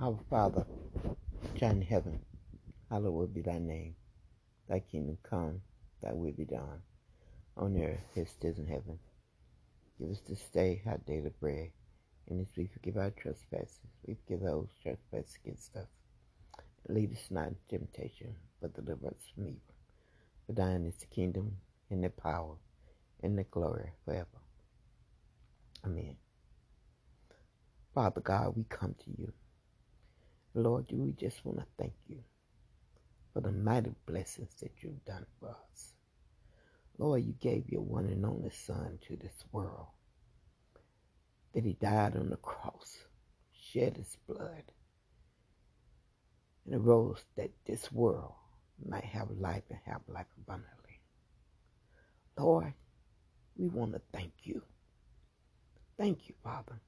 Our Father, which art in heaven, hallowed be thy name. Thy kingdom come, thy will be done, on earth as it is in heaven. Give us this day our daily bread, and as we forgive our trespasses, we forgive those trespass against us. Lead us not into temptation, but deliver us from evil. For thine is the kingdom, and the power, and the glory forever. Amen. Father God, we come to you. Lord, we just want to thank you for the mighty blessings that you've done for us. Lord, you gave your one and only Son to this world, that he died on the cross, shed his blood, and arose that this world might have life and have life abundantly. Lord, we want to thank you. Thank you, Father.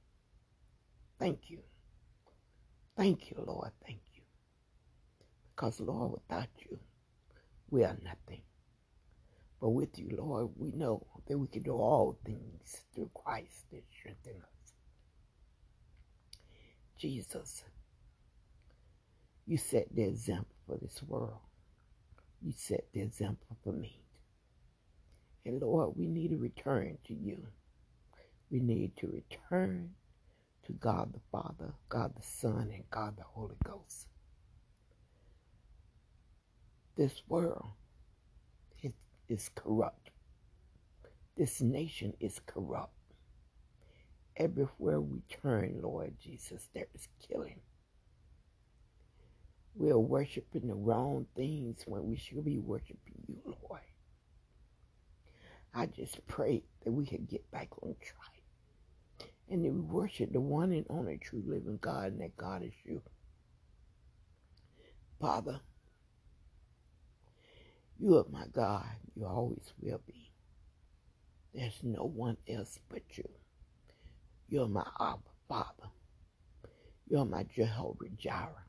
Thank you. Thank you, Lord. Thank you. Because, Lord, without you, we are nothing. But with you, Lord, we know that we can do all things through Christ that strengthens us. Jesus, you set the example for this world. You set the example for me. And Lord, we need to return to you. We need to return to God the Father, God the Son, and God the Holy Ghost. This world is, is corrupt. This nation is corrupt. Everywhere we turn, Lord Jesus, there is killing. We are worshiping the wrong things when we should be worshiping you, Lord. I just pray that we can get back on track and we worship the one and only true living God, and that God is you. Father, you are my God. You always will be. There's no one else but you. You're my Abba Father. You're my Jehovah Jireh.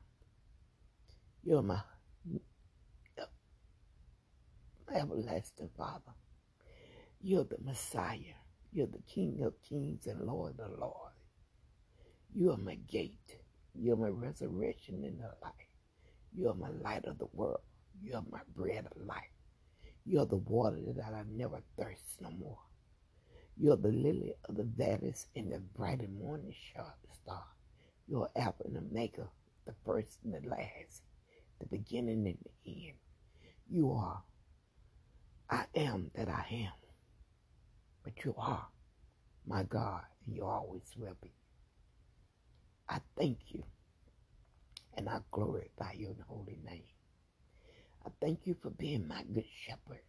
You're my everlasting Father. You're the Messiah. You're the King of kings and Lord of lords. You are my gate. You're my resurrection and the life. You're my light of the world. You're my bread of life. You're the water that I never thirst no more. You're the lily of the valleys and the bright and morning star. You're Alpha and Omega, the first and the last, the beginning and the end. You are I am that I am. But you are my God, and you always will be. I thank you, and I glorify your holy name. I thank you for being my good shepherd.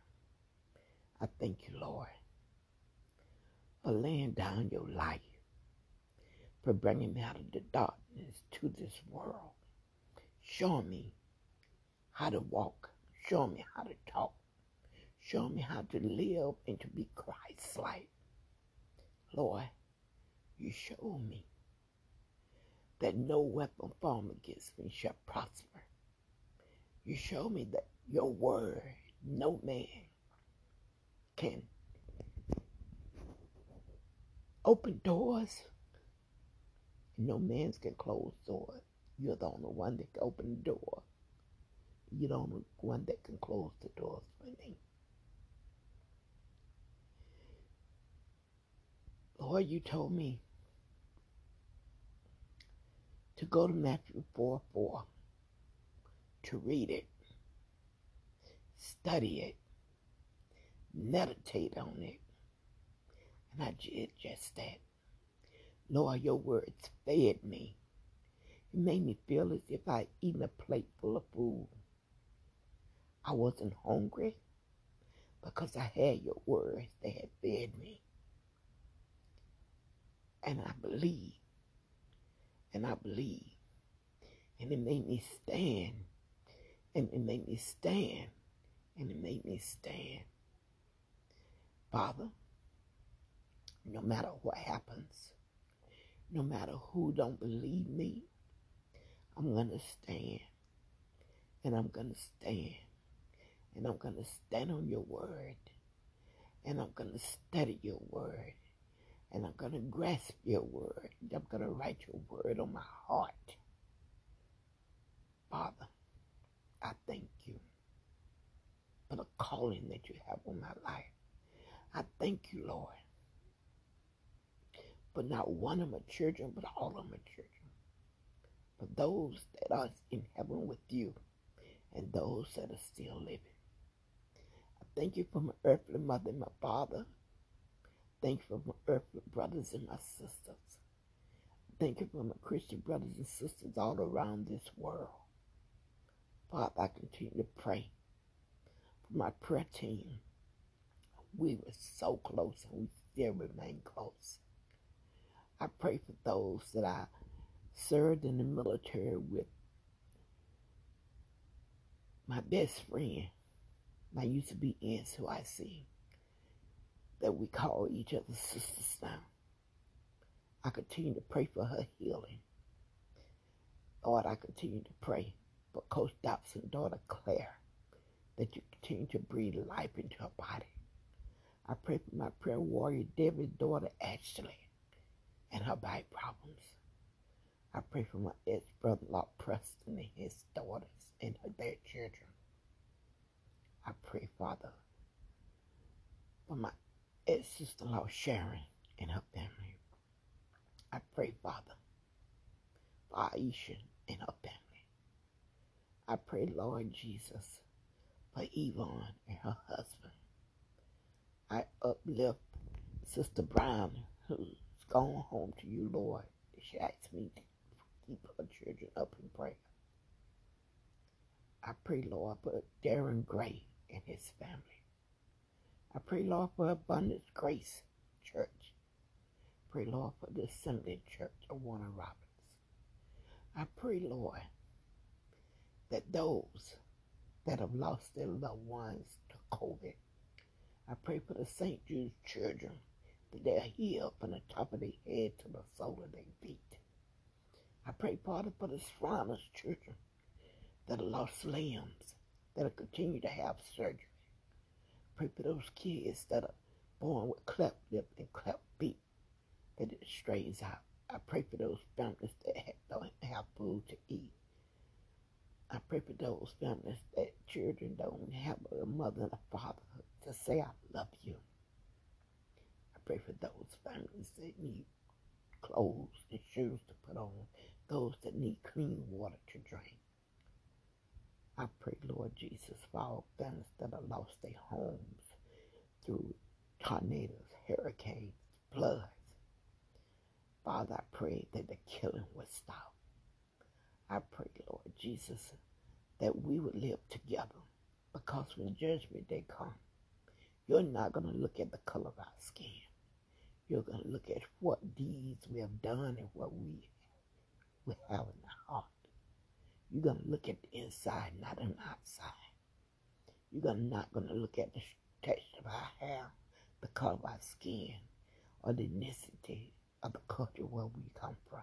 I thank you, Lord, for laying down your life, for bringing me out of the darkness to this world, Show me how to walk, Show me how to talk, Show me how to live and to be Christ like. Lord, you show me that no weapon formed against me shall prosper. You show me that your word, no man can open doors. No man can close doors. You're the only one that can open the door. You're the only one that can close the doors for me. Lord, you told me to go to Matthew 4 4, to read it, study it, meditate on it. And I did just that. Lord, your words fed me. It made me feel as if I eaten a plate full of food. I wasn't hungry because I had your words that had fed me. And I believe. And I believe. And it made me stand. And it made me stand. And it made me stand. Father, no matter what happens, no matter who don't believe me, I'm going to stand. And I'm going to stand. And I'm going to stand on your word. And I'm going to study your word. And I'm going to grasp your word. I'm going to write your word on my heart. Father, I thank you for the calling that you have on my life. I thank you, Lord, for not one of my children, but all of my children. For those that are in heaven with you and those that are still living. I thank you for my earthly mother and my father. Thank you for my earthly brothers and my sisters. Thank you for my Christian brothers and sisters all around this world. Father, I continue to pray for my prayer team. We were so close and we still remain close. I pray for those that I served in the military with. My best friend, my used to be aunts who I see, that we call each other sisters now. I continue to pray for her healing. Lord, I continue to pray for Coach Dobson's daughter Claire, that you continue to breathe life into her body. I pray for my prayer warrior David's daughter Ashley and her back problems. I pray for my ex brother in law Preston and his daughters and their children. I pray, Father, for my ex sister law Sharon and her family. I pray, Father, for Aisha and her family. I pray, Lord Jesus, for Yvonne and her husband. I uplift Sister Brown, who's gone home to you, Lord. She asked me to keep her children up in prayer. I pray, Lord, for Darren Gray and his family. I pray, Lord, for Abundance Grace Church. Pray, Lord, for the Assembly Church of Warner Robins. I pray, Lord, that those that have lost their loved ones to COVID, I pray for the St. Jude's children that they're healed from the top of their head to the sole of their feet. I pray, Father, for the Shriners children that have lost limbs, that will continue to have surgery. Pray for those kids that are born with cleft lip and cleft feet, that it straightens out. I pray for those families that don't have food to eat. I pray for those families that children don't have a mother and a father to say, I love you. I pray for those families that need clothes and shoes to put on, those that need clean water to drink. I pray, Lord Jesus, for all families that have lost their homes through tornadoes, hurricanes, floods. Father, I pray that the killing would stop. I pray, Lord Jesus, that we would live together because when judgment day comes, you're not going to look at the color of our skin. You're going to look at what deeds we have done and what we, we have in our heart. You're going to look at the inside, not the outside. You're not going to look at the texture of our hair, the color of our skin, or the ethnicity of the culture where we come from.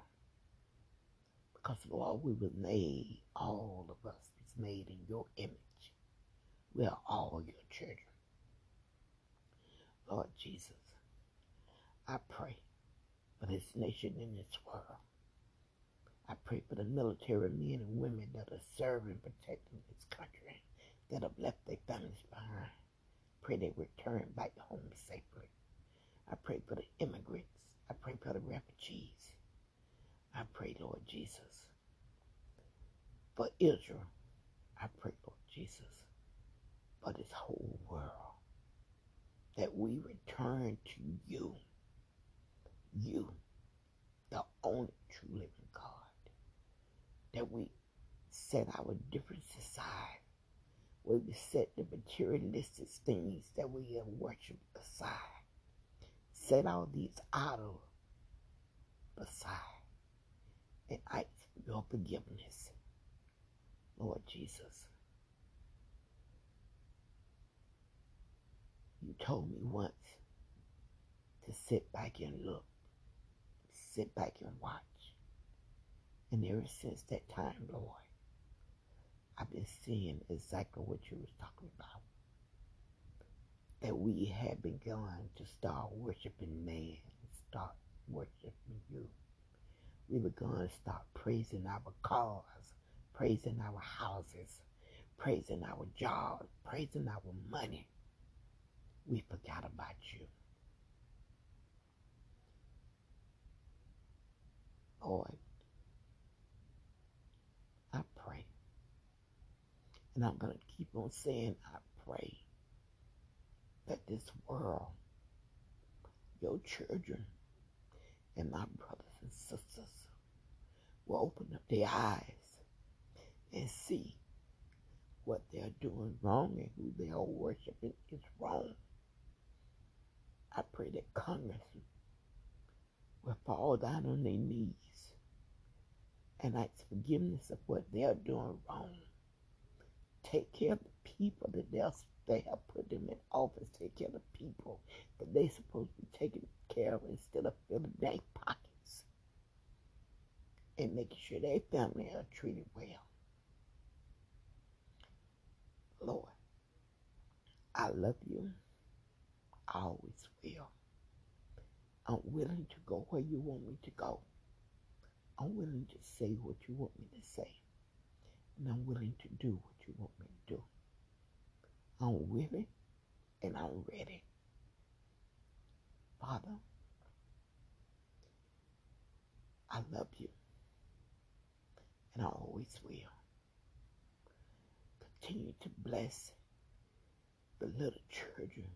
Because, Lord, we were made, all of us is made in your image. We are all your children. Lord Jesus, I pray for this nation and this world. I pray for the military men and women that are serving, protecting this country, that have left their families behind. Pray they return back home safely. I pray for the immigrants. I pray for the refugees. I pray, Lord Jesus, for Israel. I pray, Lord Jesus, for this whole world, that we return to you, you, the only true living that we set our differences aside, where we set the materialistic things that we have worshipped aside, set all these idols aside and ask your forgiveness, Lord Jesus. You told me once to sit back and look, sit back and watch. And ever since that time, Lord, I've been seeing exactly what you was talking about. That we had begun to start worshiping man start worshiping you we were going to start praising our cars, praising our houses, praising our jobs, praising our money. We forgot about you. Lord, I pray. And I'm going to keep on saying, I pray that this world, your children, and my brothers and sisters will open up their eyes and see what they're doing wrong and who they are worshiping is wrong. I pray that Congress will fall down on their knees and ask forgiveness of what they're doing wrong. Take care of the people that they're, they have put them in office. Take care of the people that they're supposed to be taking care of instead of filling their pockets and making sure their family are treated well. Lord, I love you. I always will. I'm willing to go where you want me to go. I'm willing to say what you want me to say. And I'm willing to do what you want me to do. I'm willing and I'm ready. Father, I love you. And I always will. Continue to bless the little children.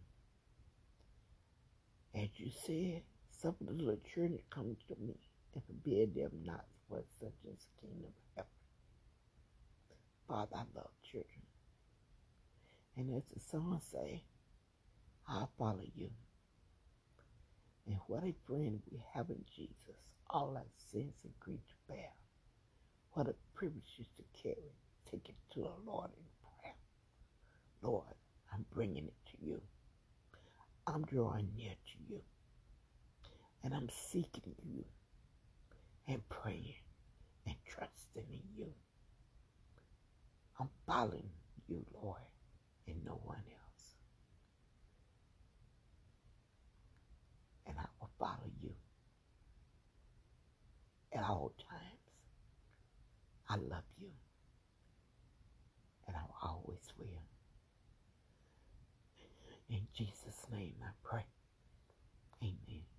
As you said, some of the little children come to me and forbid them not for such as kingdom of heaven. Father, I love children. And as the song say, I'll follow you. And what a friend we have in Jesus, all our sins and grief to bear. What a privilege to carry, take it to the Lord in prayer. Lord, I'm bringing it to you. I'm drawing near to you. And I'm seeking you and praying and trusting in you. I'm following you, Lord, and no one else. And I will follow you at all times. I love you, and I always will. In Jesus' name I pray. Amen.